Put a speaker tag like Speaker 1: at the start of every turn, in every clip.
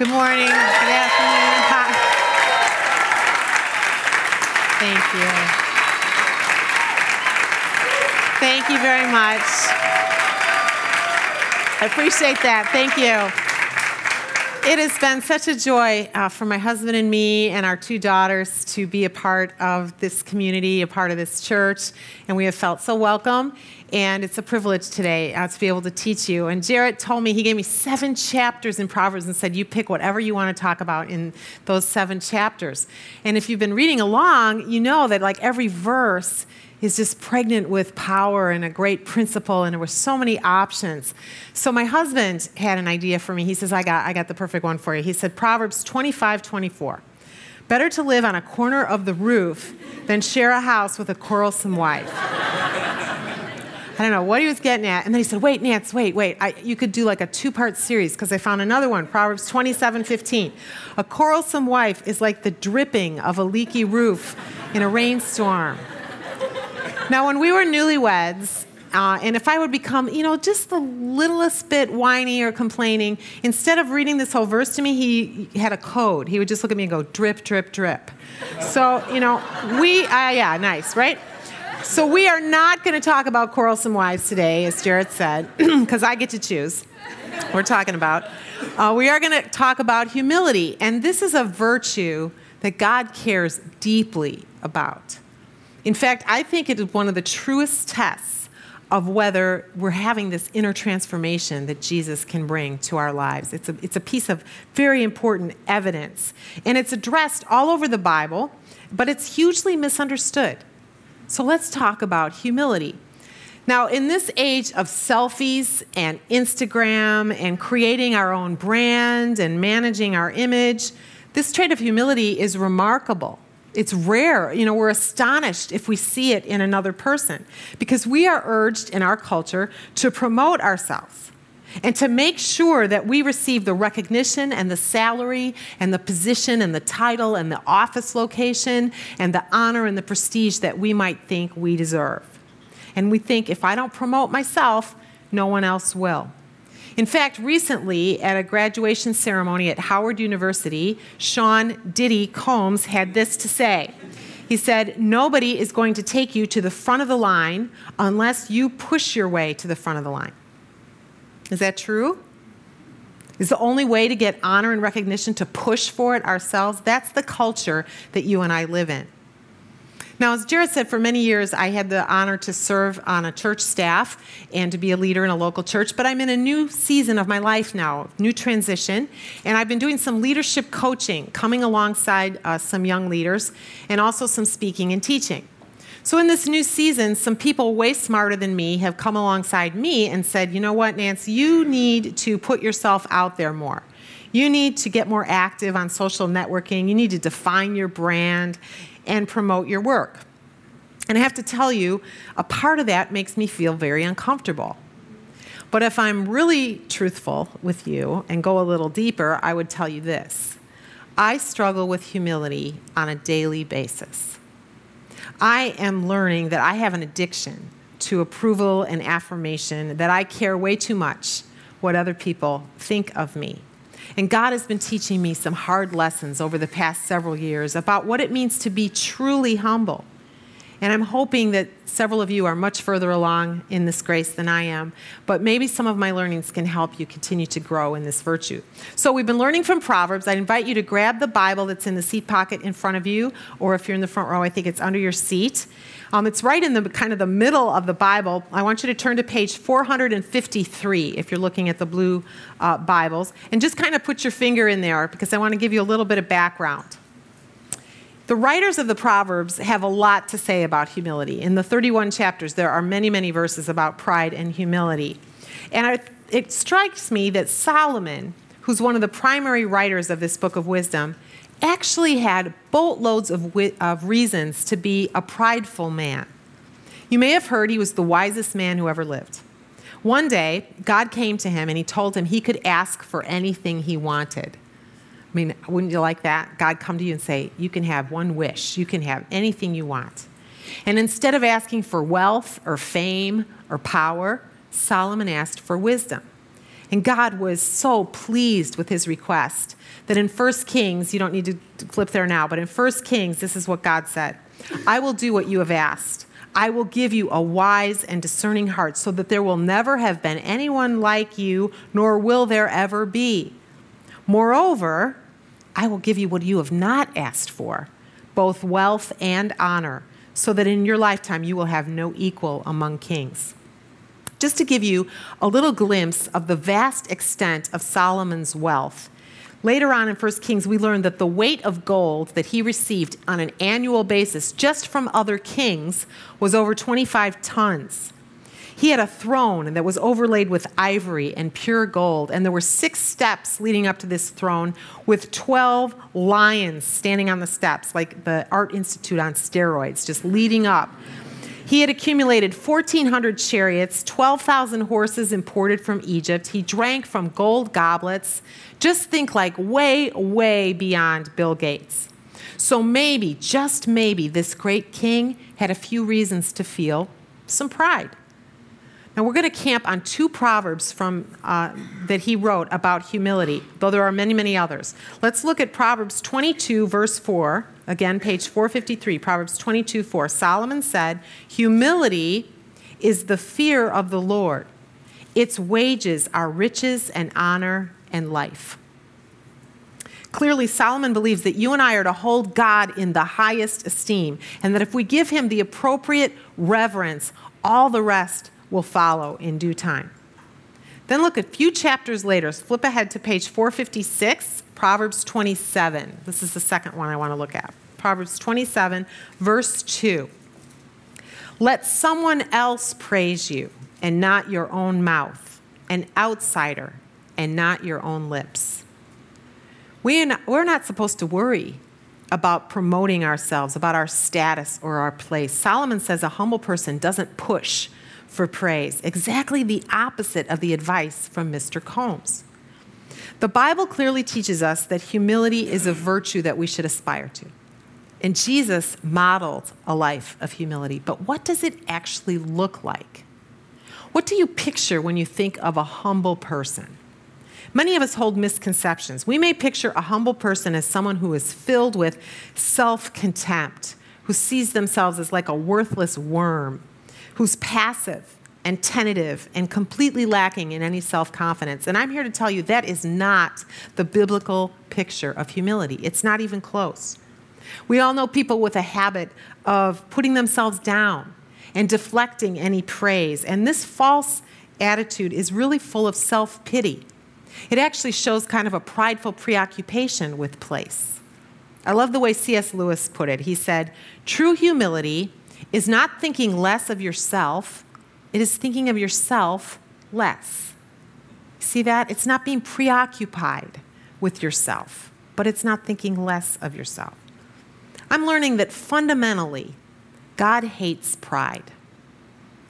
Speaker 1: Good morning. Good afternoon. Hi. Thank you. Thank you very much. I appreciate that. Thank you. It has been such a joy uh, for my husband and me and our two daughters to be a part of this community, a part of this church, and we have felt so welcome. And it's a privilege today uh, to be able to teach you. And Jarrett told me, he gave me seven chapters in Proverbs and said, You pick whatever you want to talk about in those seven chapters. And if you've been reading along, you know that like every verse is just pregnant with power and a great principle, and there were so many options. So my husband had an idea for me. He says, I got, I got the perfect one for you. He said, Proverbs 25, 24. Better to live on a corner of the roof than share a house with a quarrelsome wife. I don't know what he was getting at. And then he said, Wait, Nance, wait, wait. I, you could do like a two part series because I found another one Proverbs 27 15. A quarrelsome wife is like the dripping of a leaky roof in a rainstorm. Now, when we were newlyweds, uh, and if I would become, you know, just the littlest bit whiny or complaining, instead of reading this whole verse to me, he had a code. He would just look at me and go, drip, drip, drip. So, you know, we, uh, yeah, nice, right? So, we are not going to talk about quarrelsome wives today, as Jarrett said, because I get to choose. We're talking about. Uh, we are going to talk about humility, and this is a virtue that God cares deeply about. In fact, I think it is one of the truest tests of whether we're having this inner transformation that Jesus can bring to our lives. It's a, it's a piece of very important evidence. And it's addressed all over the Bible, but it's hugely misunderstood. So let's talk about humility. Now, in this age of selfies and Instagram and creating our own brand and managing our image, this trait of humility is remarkable it's rare. You know, we're astonished if we see it in another person because we are urged in our culture to promote ourselves and to make sure that we receive the recognition and the salary and the position and the title and the office location and the honor and the prestige that we might think we deserve. And we think if I don't promote myself, no one else will. In fact, recently at a graduation ceremony at Howard University, Sean Diddy Combs had this to say. He said, Nobody is going to take you to the front of the line unless you push your way to the front of the line. Is that true? Is the only way to get honor and recognition to push for it ourselves? That's the culture that you and I live in. Now, as Jarrett said, for many years I had the honor to serve on a church staff and to be a leader in a local church, but I'm in a new season of my life now, new transition, and I've been doing some leadership coaching, coming alongside uh, some young leaders, and also some speaking and teaching. So, in this new season, some people way smarter than me have come alongside me and said, you know what, Nance, you need to put yourself out there more. You need to get more active on social networking. You need to define your brand and promote your work. And I have to tell you, a part of that makes me feel very uncomfortable. But if I'm really truthful with you and go a little deeper, I would tell you this I struggle with humility on a daily basis. I am learning that I have an addiction to approval and affirmation, that I care way too much what other people think of me. And God has been teaching me some hard lessons over the past several years about what it means to be truly humble. And I'm hoping that several of you are much further along in this grace than I am, but maybe some of my learnings can help you continue to grow in this virtue. So, we've been learning from Proverbs. I invite you to grab the Bible that's in the seat pocket in front of you, or if you're in the front row, I think it's under your seat. Um, it's right in the kind of the middle of the Bible. I want you to turn to page 453 if you're looking at the blue uh, Bibles, and just kind of put your finger in there because I want to give you a little bit of background. The writers of the Proverbs have a lot to say about humility. In the 31 chapters, there are many, many verses about pride and humility. And it strikes me that Solomon, who's one of the primary writers of this book of wisdom, actually had boatloads of, of reasons to be a prideful man. You may have heard he was the wisest man who ever lived. One day, God came to him and he told him he could ask for anything he wanted. I mean, wouldn't you like that? God come to you and say, You can have one wish, you can have anything you want. And instead of asking for wealth or fame or power, Solomon asked for wisdom. And God was so pleased with his request that in 1 Kings, you don't need to flip there now, but in 1 Kings, this is what God said I will do what you have asked. I will give you a wise and discerning heart so that there will never have been anyone like you, nor will there ever be. Moreover, I will give you what you have not asked for, both wealth and honor, so that in your lifetime you will have no equal among kings. Just to give you a little glimpse of the vast extent of Solomon's wealth, later on in 1 Kings, we learn that the weight of gold that he received on an annual basis just from other kings was over 25 tons. He had a throne that was overlaid with ivory and pure gold, and there were six steps leading up to this throne with 12 lions standing on the steps, like the Art Institute on steroids, just leading up. He had accumulated 1,400 chariots, 12,000 horses imported from Egypt. He drank from gold goblets. Just think like way, way beyond Bill Gates. So maybe, just maybe, this great king had a few reasons to feel some pride. Now we're going to camp on two proverbs from uh, that he wrote about humility, though there are many, many others. Let's look at Proverbs 22, verse 4. Again, page 453, Proverbs 22, 4. Solomon said, Humility is the fear of the Lord. Its wages are riches and honor and life. Clearly, Solomon believes that you and I are to hold God in the highest esteem, and that if we give him the appropriate reverence, all the rest will follow in due time. Then look a few chapters later, flip ahead to page 456, Proverbs 27. This is the second one I want to look at. Proverbs 27, verse 2. Let someone else praise you and not your own mouth, an outsider and not your own lips. We are not, we're not supposed to worry about promoting ourselves, about our status or our place. Solomon says a humble person doesn't push for praise, exactly the opposite of the advice from Mr. Combs. The Bible clearly teaches us that humility is a virtue that we should aspire to. And Jesus modeled a life of humility. But what does it actually look like? What do you picture when you think of a humble person? Many of us hold misconceptions. We may picture a humble person as someone who is filled with self contempt, who sees themselves as like a worthless worm, who's passive and tentative and completely lacking in any self confidence. And I'm here to tell you that is not the biblical picture of humility. It's not even close. We all know people with a habit of putting themselves down and deflecting any praise. And this false attitude is really full of self pity. It actually shows kind of a prideful preoccupation with place. I love the way C.S. Lewis put it. He said, True humility is not thinking less of yourself, it is thinking of yourself less. See that? It's not being preoccupied with yourself, but it's not thinking less of yourself. I'm learning that fundamentally, God hates pride.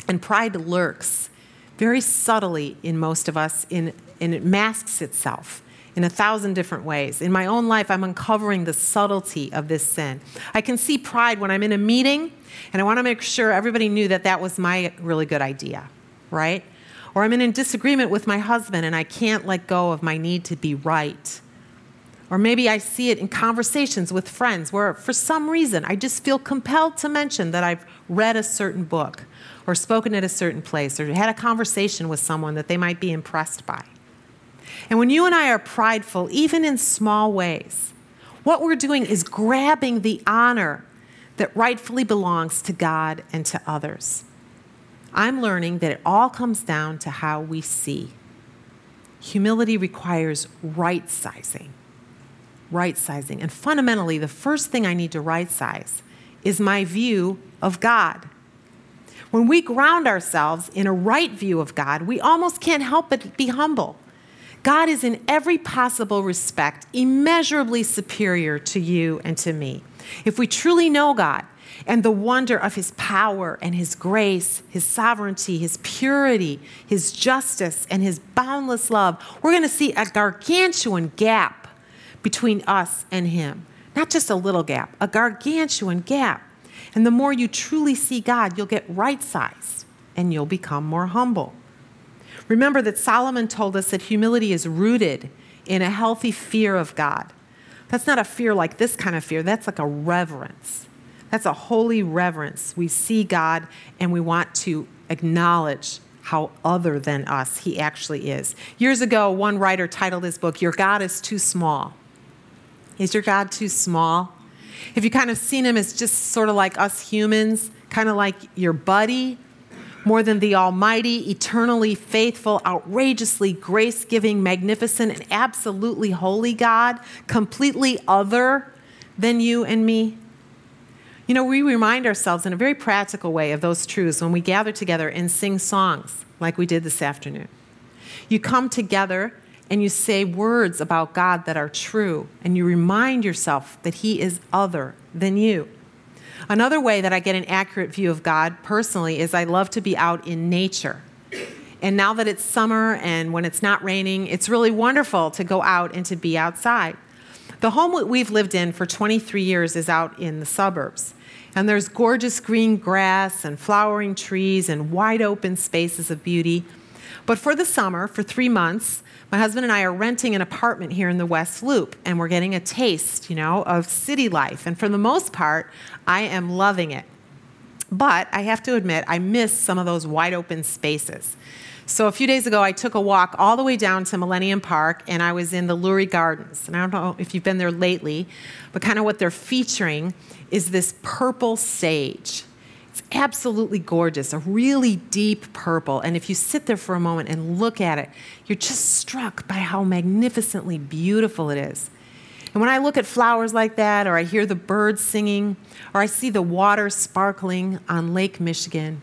Speaker 1: And pride lurks very subtly in most of us, and it masks itself in a thousand different ways. In my own life, I'm uncovering the subtlety of this sin. I can see pride when I'm in a meeting and I want to make sure everybody knew that that was my really good idea, right? Or I'm in a disagreement with my husband and I can't let go of my need to be right. Or maybe I see it in conversations with friends where, for some reason, I just feel compelled to mention that I've read a certain book or spoken at a certain place or had a conversation with someone that they might be impressed by. And when you and I are prideful, even in small ways, what we're doing is grabbing the honor that rightfully belongs to God and to others. I'm learning that it all comes down to how we see. Humility requires right sizing. Right sizing. And fundamentally, the first thing I need to right size is my view of God. When we ground ourselves in a right view of God, we almost can't help but be humble. God is in every possible respect immeasurably superior to you and to me. If we truly know God and the wonder of his power and his grace, his sovereignty, his purity, his justice, and his boundless love, we're going to see a gargantuan gap between us and him. Not just a little gap, a gargantuan gap. And the more you truly see God, you'll get right sized and you'll become more humble. Remember that Solomon told us that humility is rooted in a healthy fear of God. That's not a fear like this kind of fear, that's like a reverence. That's a holy reverence. We see God and we want to acknowledge how other than us he actually is. Years ago, one writer titled his book, Your God is Too Small. Is your God too small? Have you kind of seen him as just sort of like us humans, kind of like your buddy, more than the Almighty, eternally faithful, outrageously grace giving, magnificent, and absolutely holy God, completely other than you and me? You know, we remind ourselves in a very practical way of those truths when we gather together and sing songs like we did this afternoon. You come together and you say words about God that are true, and you remind yourself that He is other than you. Another way that I get an accurate view of God personally is I love to be out in nature. And now that it's summer and when it's not raining, it's really wonderful to go out and to be outside. The home we've lived in for 23 years is out in the suburbs. And there's gorgeous green grass and flowering trees and wide open spaces of beauty. But for the summer, for three months, my husband and I are renting an apartment here in the West Loop, and we're getting a taste, you know, of city life. And for the most part, I am loving it. But I have to admit, I miss some of those wide open spaces. So a few days ago, I took a walk all the way down to Millennium Park, and I was in the Lurie Gardens. And I don't know if you've been there lately, but kind of what they're featuring is this purple sage. Absolutely gorgeous, a really deep purple. And if you sit there for a moment and look at it, you're just struck by how magnificently beautiful it is. And when I look at flowers like that, or I hear the birds singing, or I see the water sparkling on Lake Michigan,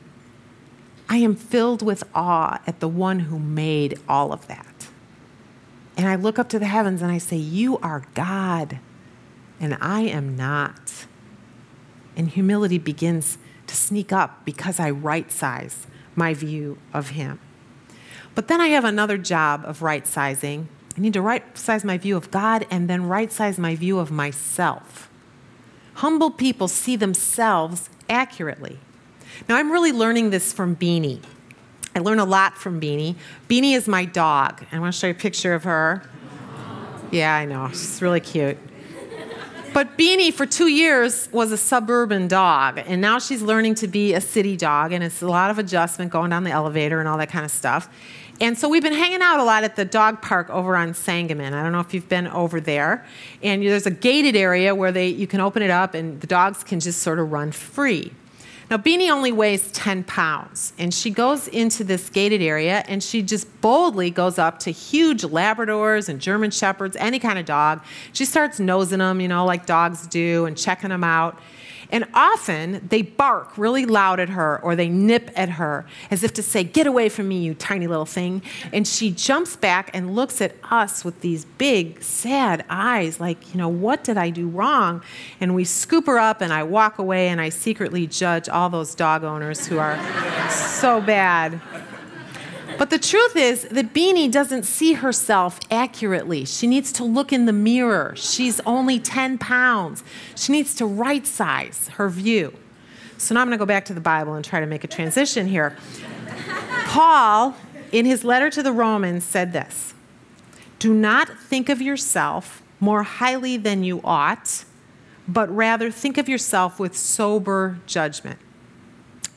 Speaker 1: I am filled with awe at the one who made all of that. And I look up to the heavens and I say, You are God, and I am not. And humility begins to sneak up because I right size my view of Him. But then I have another job of right sizing. I need to right size my view of God and then right size my view of myself. Humble people see themselves accurately. Now, I'm really learning this from Beanie. I learn a lot from Beanie. Beanie is my dog. I want to show you a picture of her. Yeah, I know. She's really cute. But Beanie, for two years, was a suburban dog, and now she's learning to be a city dog, and it's a lot of adjustment going down the elevator and all that kind of stuff. And so we've been hanging out a lot at the dog park over on Sangamon. I don't know if you've been over there. And there's a gated area where they, you can open it up, and the dogs can just sort of run free. Now, Beanie only weighs 10 pounds, and she goes into this gated area and she just boldly goes up to huge Labradors and German Shepherds, any kind of dog. She starts nosing them, you know, like dogs do, and checking them out. And often they bark really loud at her or they nip at her as if to say, Get away from me, you tiny little thing. And she jumps back and looks at us with these big, sad eyes, like, You know, what did I do wrong? And we scoop her up and I walk away and I secretly judge all those dog owners who are so bad. But the truth is that Beanie doesn't see herself accurately. She needs to look in the mirror. She's only 10 pounds. She needs to right size her view. So now I'm going to go back to the Bible and try to make a transition here. Paul, in his letter to the Romans, said this Do not think of yourself more highly than you ought, but rather think of yourself with sober judgment.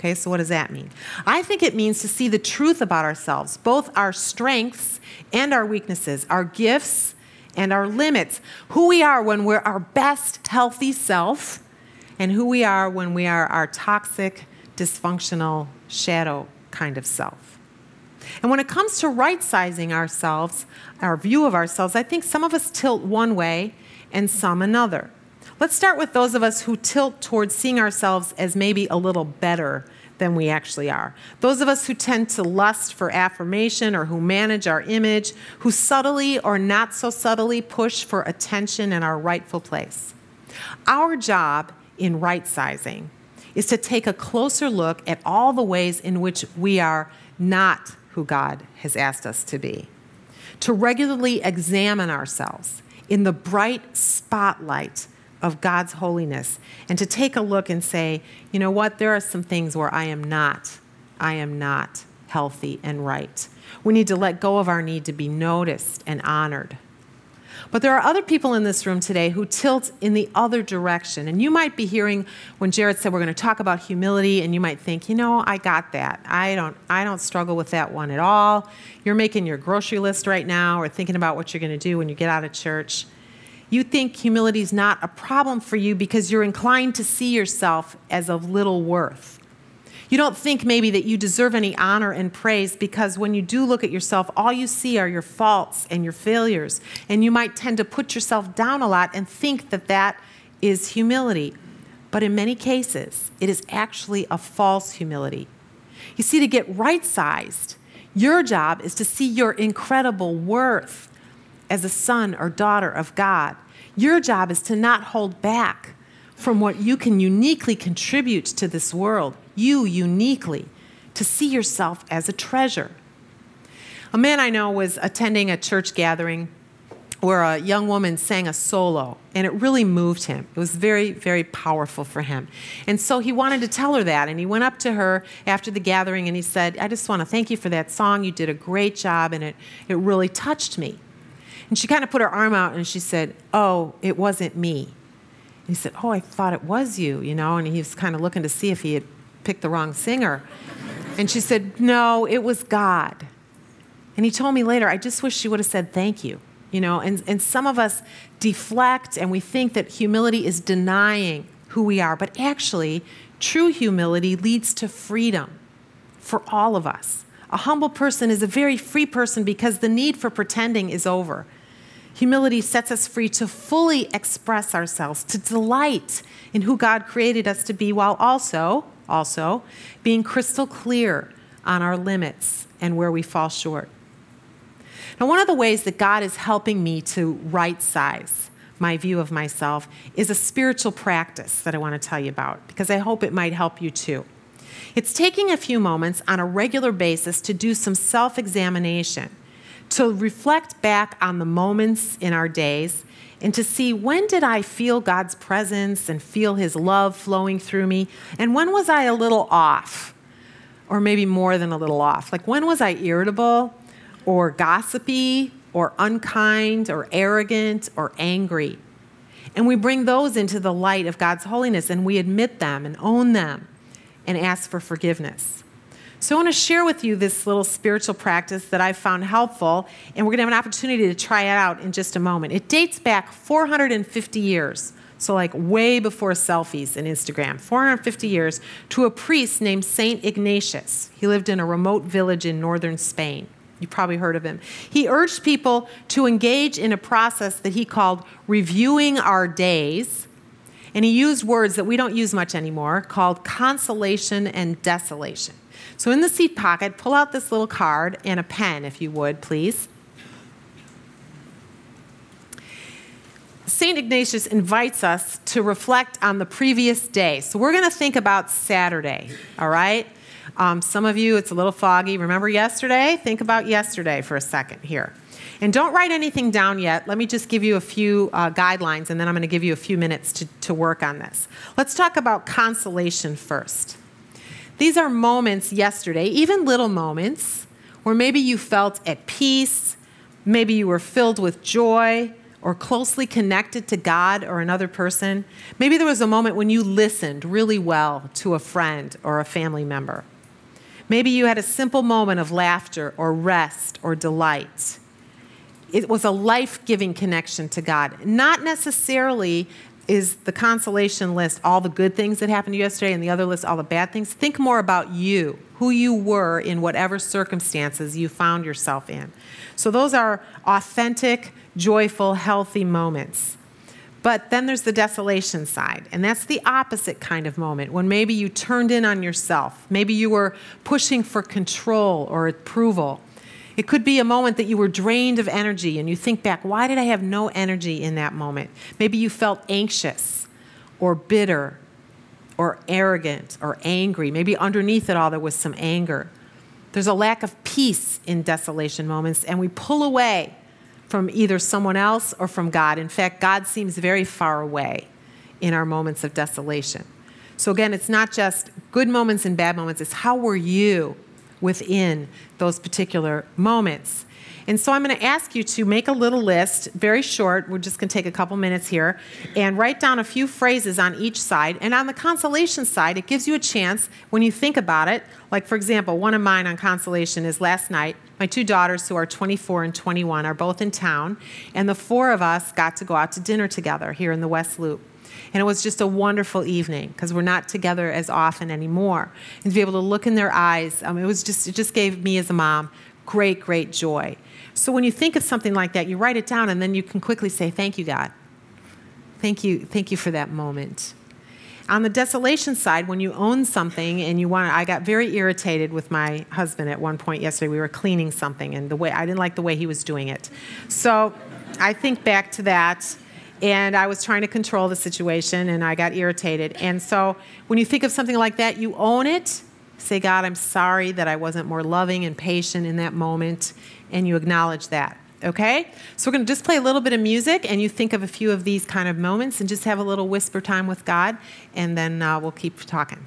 Speaker 1: Okay, so what does that mean? I think it means to see the truth about ourselves, both our strengths and our weaknesses, our gifts and our limits, who we are when we're our best healthy self, and who we are when we are our toxic, dysfunctional, shadow kind of self. And when it comes to right sizing ourselves, our view of ourselves, I think some of us tilt one way and some another. Let's start with those of us who tilt towards seeing ourselves as maybe a little better than we actually are. Those of us who tend to lust for affirmation or who manage our image, who subtly or not so subtly push for attention in our rightful place. Our job in right sizing is to take a closer look at all the ways in which we are not who God has asked us to be, to regularly examine ourselves in the bright spotlight of God's holiness and to take a look and say, you know what, there are some things where I am not, I am not healthy and right. We need to let go of our need to be noticed and honored. But there are other people in this room today who tilt in the other direction. And you might be hearing when Jarrett said we're going to talk about humility, and you might think, you know, I got that. I don't, I don't struggle with that one at all. You're making your grocery list right now or thinking about what you're going to do when you get out of church. You think humility is not a problem for you because you're inclined to see yourself as of little worth. You don't think maybe that you deserve any honor and praise because when you do look at yourself, all you see are your faults and your failures. And you might tend to put yourself down a lot and think that that is humility. But in many cases, it is actually a false humility. You see, to get right sized, your job is to see your incredible worth as a son or daughter of God. Your job is to not hold back from what you can uniquely contribute to this world you uniquely, to see yourself as a treasure. A man I know was attending a church gathering where a young woman sang a solo, and it really moved him. It was very, very powerful for him. And so he wanted to tell her that, and he went up to her after the gathering and he said, I just want to thank you for that song. You did a great job, and it, it really touched me. And she kind of put her arm out and she said, Oh, it wasn't me. And he said, Oh, I thought it was you, you know, and he was kind of looking to see if he had picked the wrong singer. And she said, No, it was God. And he told me later, I just wish she would have said thank you. You know, and, and some of us deflect and we think that humility is denying who we are, but actually, true humility leads to freedom for all of us. A humble person is a very free person because the need for pretending is over. Humility sets us free to fully express ourselves, to delight in who God created us to be, while also also, being crystal clear on our limits and where we fall short. Now, one of the ways that God is helping me to right size my view of myself is a spiritual practice that I want to tell you about because I hope it might help you too. It's taking a few moments on a regular basis to do some self examination, to reflect back on the moments in our days and to see when did I feel God's presence and feel his love flowing through me and when was I a little off or maybe more than a little off? Like when was I irritable or gossipy or unkind or arrogant or angry? And we bring those into the light of God's holiness and we admit them and own them and ask for forgiveness so, I want to share with you this little spiritual practice that I've found helpful, and we're going to have an opportunity to try it out in just a moment. It dates back 450 years, so like way before selfies and Instagram, 450 years, to a priest named Saint Ignatius. He lived in a remote village in northern Spain. You probably heard of him. He urged people to engage in a process that he called reviewing our days. And he used words that we don't use much anymore called consolation and desolation. So in the seat pocket, pull out this little card and a pen, if you would, please. St. Ignatius invites us to reflect on the previous day. So we're going to think about Saturday, all right? Um, some of you, it's a little foggy. Remember yesterday? Think about yesterday for a second here. And don't write anything down yet. Let me just give you a few uh, guidelines, and then I'm going to give you a few minutes to, to work on this. Let's talk about consolation first. These are moments yesterday, even little moments, where maybe you felt at peace, maybe you were filled with joy or closely connected to God or another person. Maybe there was a moment when you listened really well to a friend or a family member. Maybe you had a simple moment of laughter or rest or delight. It was a life giving connection to God, not necessarily is the consolation list all the good things that happened to you yesterday and the other list all the bad things? Think more about you, who you were in whatever circumstances you found yourself in. So those are authentic, joyful, healthy moments. But then there's the desolation side, and that's the opposite kind of moment when maybe you turned in on yourself. Maybe you were pushing for control or approval. It could be a moment that you were drained of energy and you think back, why did I have no energy in that moment? Maybe you felt anxious or bitter or arrogant or angry. Maybe underneath it all there was some anger. There's a lack of peace in desolation moments, and we pull away from either someone else or from God. In fact, God seems very far away in our moments of desolation. So, again, it's not just good moments and bad moments, it's how were you within those particular moments. And so I'm going to ask you to make a little list, very short. We're just going to take a couple minutes here, and write down a few phrases on each side. And on the consolation side, it gives you a chance when you think about it. Like, for example, one of mine on consolation is last night. My two daughters, who are 24 and 21, are both in town, and the four of us got to go out to dinner together here in the West Loop. And it was just a wonderful evening because we're not together as often anymore. And to be able to look in their eyes, um, it was just it just gave me as a mom great, great joy. So when you think of something like that, you write it down and then you can quickly say, Thank you, God. Thank you, thank you for that moment. On the desolation side, when you own something and you want I got very irritated with my husband at one point yesterday. We were cleaning something and the way I didn't like the way he was doing it. So I think back to that and I was trying to control the situation and I got irritated. And so when you think of something like that, you own it. Say, God, I'm sorry that I wasn't more loving and patient in that moment and you acknowledge that. Okay? So we're going to just play a little bit of music and you think of a few of these kind of moments and just have a little whisper time with God, and then uh, we'll keep talking.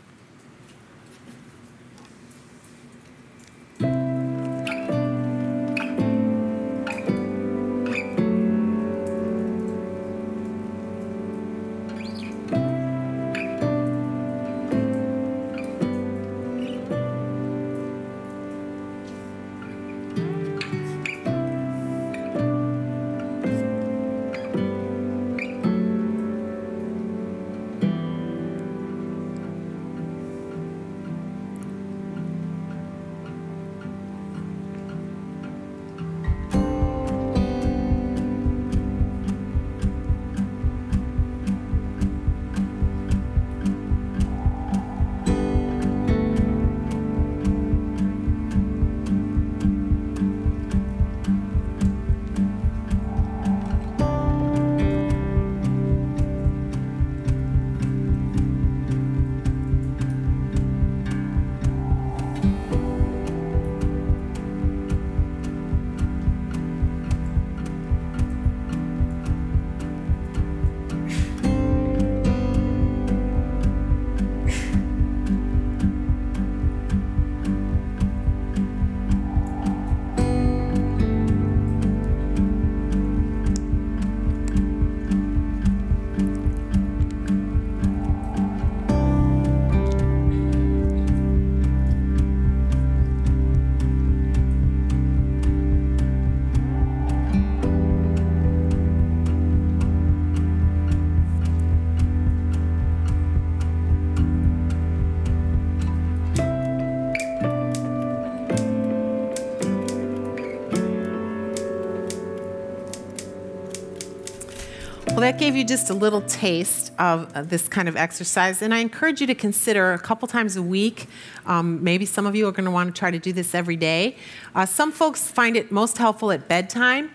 Speaker 1: That gave you just a little taste of this kind of exercise. And I encourage you to consider a couple times a week. Um, maybe some of you are going to want to try to do this every day. Uh, some folks find it most helpful at bedtime,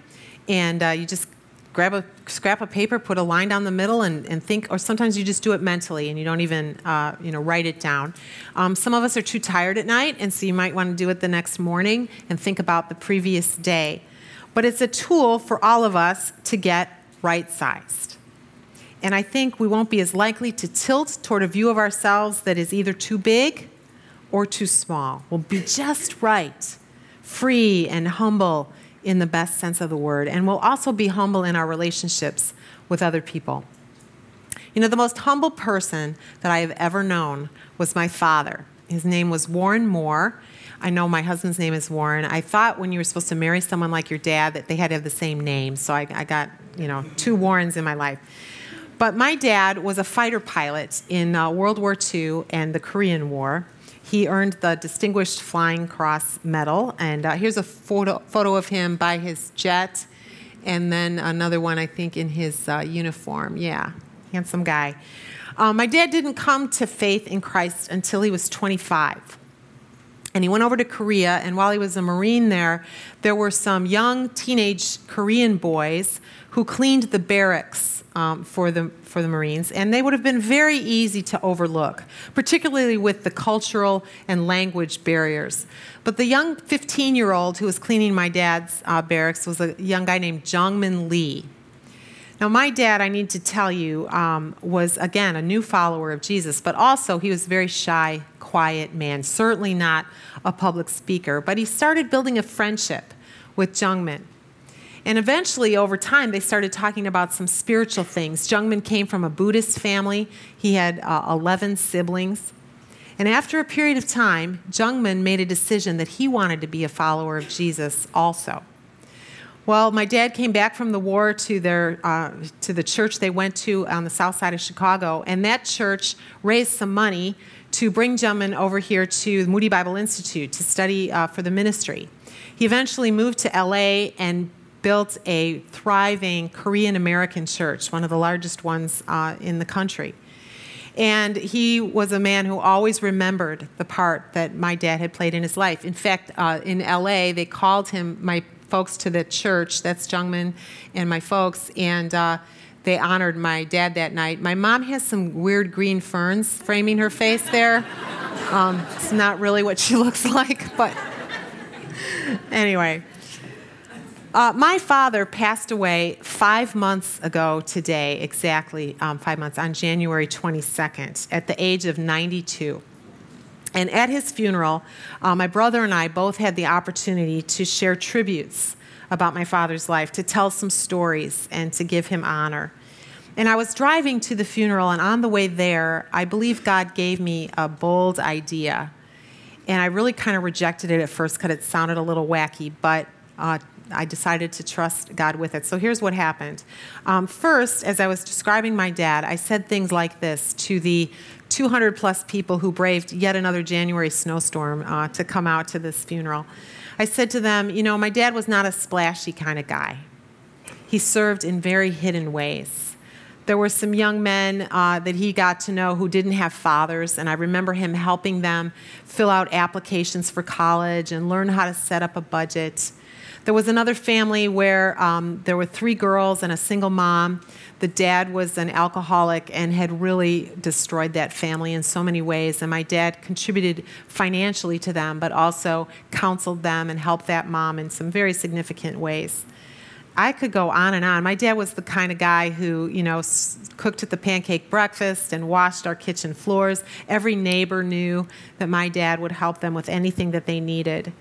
Speaker 1: and uh, you just grab a scrap of paper, put a line down the middle, and, and think, or sometimes you just do it mentally and you don't even, uh, you know, write it down. Um, some of us are too tired at night, and so you might want to do it the next morning and think about the previous day. But it's a tool for all of us to get right sized. And I think we won't be as likely to tilt toward a view of ourselves that is either too big or too small. We'll be just right, free and humble in the best sense of the word. And we'll also be humble in our relationships with other people. You know, the most humble person that I have ever known was my father. His name was Warren Moore. I know my husband's name is Warren. I thought when you were supposed to marry someone like your dad that they had to have the same name. So I, I got, you know, two Warrens in my life. But my dad was a fighter pilot in uh, World War II and the Korean War. He earned the Distinguished Flying Cross Medal. And uh, here's a photo, photo of him by his jet, and then another one, I think, in his uh, uniform. Yeah, handsome guy. Uh, my dad didn't come to faith in Christ until he was 25. And he went over to Korea, and while he was a Marine there, there were some young teenage Korean boys who cleaned the barracks um, for, the, for the Marines, and they would have been very easy to overlook, particularly with the cultural and language barriers. But the young 15 year old who was cleaning my dad's uh, barracks was a young guy named Jungmin Lee. Now, my dad, I need to tell you, um, was again a new follower of Jesus, but also he was a very shy, quiet man, certainly not a public speaker. But he started building a friendship with Jungmin. And eventually, over time, they started talking about some spiritual things. Jungmin came from a Buddhist family, he had uh, 11 siblings. And after a period of time, Jungmin made a decision that he wanted to be a follower of Jesus also. Well, my dad came back from the war to their uh, to the church they went to on the south side of Chicago, and that church raised some money to bring Jungmin over here to the Moody Bible Institute to study uh, for the ministry. He eventually moved to LA and built a thriving Korean American church, one of the largest ones uh, in the country. And he was a man who always remembered the part that my dad had played in his life. In fact, uh, in LA, they called him my folks to the church. That's Jungmin and my folks. And uh, they honored my dad that night. My mom has some weird green ferns framing her face there. Um, it's not really what she looks like, but anyway. Uh, my father passed away five months ago today, exactly um, five months, on January 22nd, at the age of 92. And at his funeral, uh, my brother and I both had the opportunity to share tributes about my father's life, to tell some stories, and to give him honor. And I was driving to the funeral, and on the way there, I believe God gave me a bold idea. And I really kind of rejected it at first because it sounded a little wacky, but uh, I decided to trust God with it. So here's what happened. Um, first, as I was describing my dad, I said things like this to the 200 plus people who braved yet another January snowstorm uh, to come out to this funeral. I said to them, You know, my dad was not a splashy kind of guy, he served in very hidden ways. There were some young men uh, that he got to know who didn't have fathers, and I remember him helping them fill out applications for college and learn how to set up a budget. There was another family where um, there were three girls and a single mom. The dad was an alcoholic and had really destroyed that family in so many ways. And my dad contributed financially to them, but also counseled them and helped that mom in some very significant ways. I could go on and on. My dad was the kind of guy who, you know, cooked at the pancake breakfast and washed our kitchen floors. Every neighbor knew that my dad would help them with anything that they needed.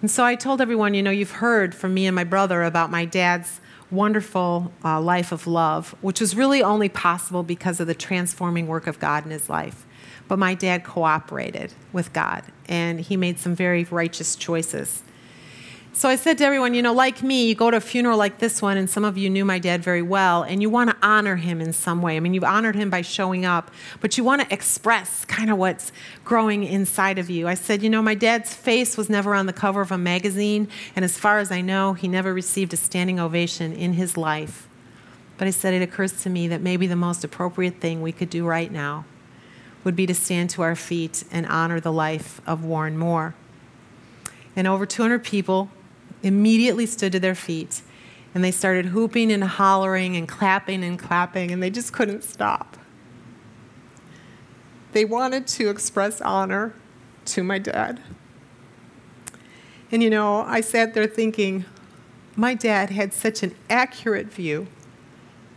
Speaker 1: And so I told everyone, you know, you've heard from me and my brother about my dad's wonderful uh, life of love, which was really only possible because of the transforming work of God in his life. But my dad cooperated with God, and he made some very righteous choices. So I said to everyone, you know, like me, you go to a funeral like this one, and some of you knew my dad very well, and you want to honor him in some way. I mean, you've honored him by showing up, but you want to express kind of what's growing inside of you. I said, you know, my dad's face was never on the cover of a magazine, and as far as I know, he never received a standing ovation in his life. But I said, it occurs to me that maybe the most appropriate thing we could do right now would be to stand to our feet and honor the life of Warren Moore. And over 200 people immediately stood to their feet and they started whooping and hollering and clapping and clapping, and they just couldn't stop. They wanted to express honor to my dad. And you know, I sat there thinking, my dad had such an accurate view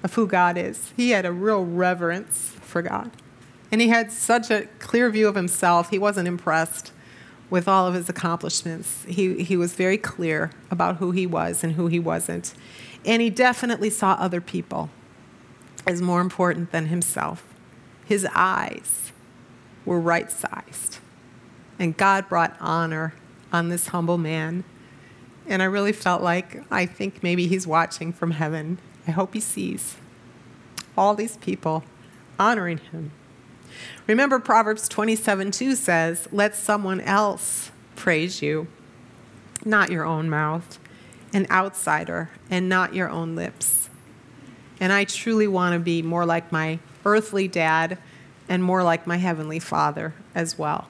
Speaker 1: of who God is. He had a real reverence for God. And he had such a clear view of himself, he wasn't impressed with all of his accomplishments. He, he was very clear about who he was and who he wasn't. And he definitely saw other people as more important than himself. His eyes were right sized. And God brought honor on this humble man. And I really felt like I think maybe he's watching from heaven. I hope he sees all these people honoring him Remember, Proverbs 27 2 says, Let someone else praise you, not your own mouth, an outsider, and not your own lips. And I truly want to be more like my earthly dad and more like my heavenly father as well.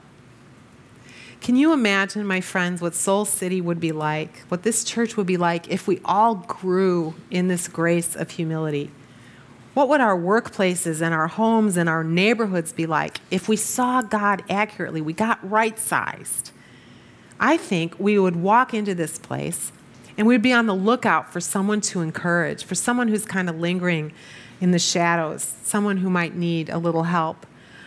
Speaker 1: Can you imagine, my friends, what Soul City would be like, what this church would be like if we all grew in this grace of humility? What would our workplaces and our homes and our neighborhoods be like if we saw God accurately? We got right sized. I think we would walk into this place And we'd be on the lookout for someone to encourage, for someone who's kind of lingering in the shadows, someone who might need a little help.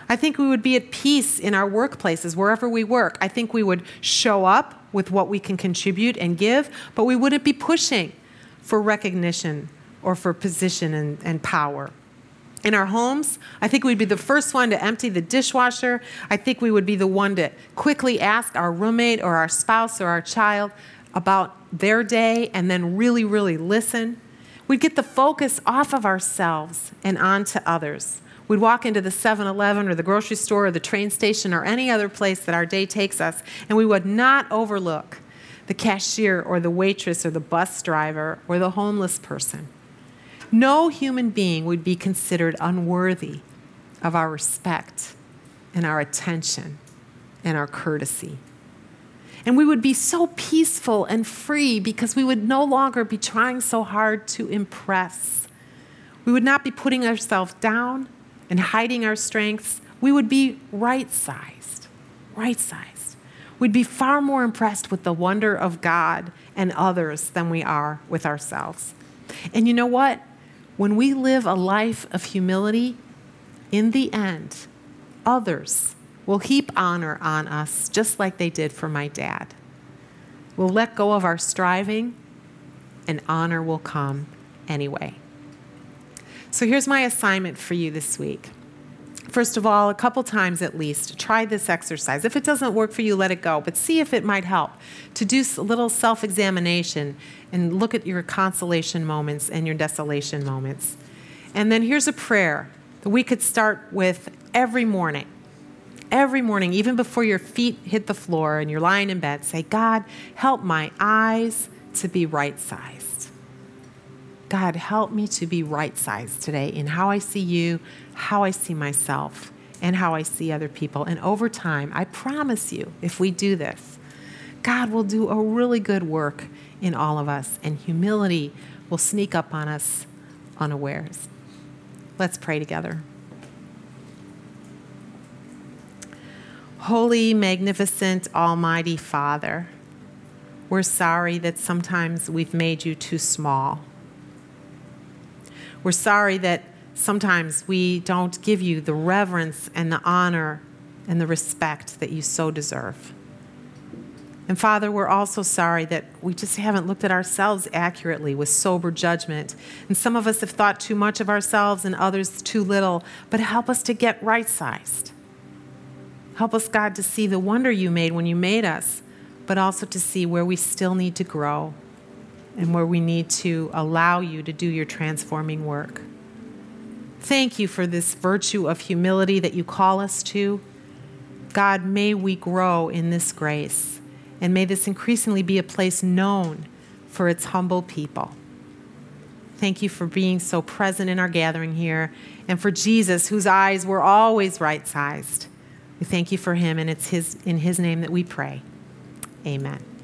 Speaker 1: I think we would be at peace in our workplaces, wherever we work. I think we would show up with what we can contribute and give, but we wouldn't be pushing for recognition or for position and, and power. In our homes, I think we'd be the first one to empty the dishwasher. I think we would be the one to quickly ask our roommate or our spouse or our child about their day and then really, really listen. We'd get the focus off of ourselves and onto others. We'd walk into the 7 Eleven or the grocery store or the train station or any other place that our day takes us, and we would not overlook the cashier or the waitress or the bus driver or the homeless person. No human being would be considered unworthy of our respect and our attention and our courtesy. And we would be so peaceful and free because we would no longer be trying so hard to impress. We would not be putting ourselves down and hiding our strengths, we would be right sized, right sized. We'd be far more impressed with the wonder of God and others than we are with ourselves. And you know what? When we live a life of humility, in the end, others will heap honor on us just like they did for my dad. We'll let go of our striving, and honor will come anyway. So here's my assignment for you this week. First of all, a couple times at least, try this exercise. If it doesn't work for you, let it go, but see if it might help to do a little self examination and look at your consolation moments and your desolation moments. And then here's a prayer that we could start with every morning. Every morning, even before your feet hit the floor and you're lying in bed, say, God, help my eyes to be right sized. God, help me to be right sized today in how I see you, how I see myself, and how I see other people. And over time, I promise you, if we do this, God will do a really good work in all of us, and humility will sneak up on us unawares. Let's pray together. Holy, magnificent, almighty Father, we're sorry that sometimes we've made you too small. We're sorry that sometimes we don't give you the reverence and the honor and the respect that you so deserve. And Father, we're also sorry that we just haven't looked at ourselves accurately with sober judgment. And some of us have thought too much of ourselves and others too little. But help us to get right sized. Help us, God, to see the wonder you made when you made us, but also to see where we still need to grow and where we need to allow you to do your transforming work. Thank you for this virtue of humility that you call us to. God, may we grow in this grace, and may this increasingly be a place known for its humble people. Thank you for being so present in our gathering here, and for Jesus, whose eyes were always right sized. We thank you for him, and it's his, in his name that we pray. Amen.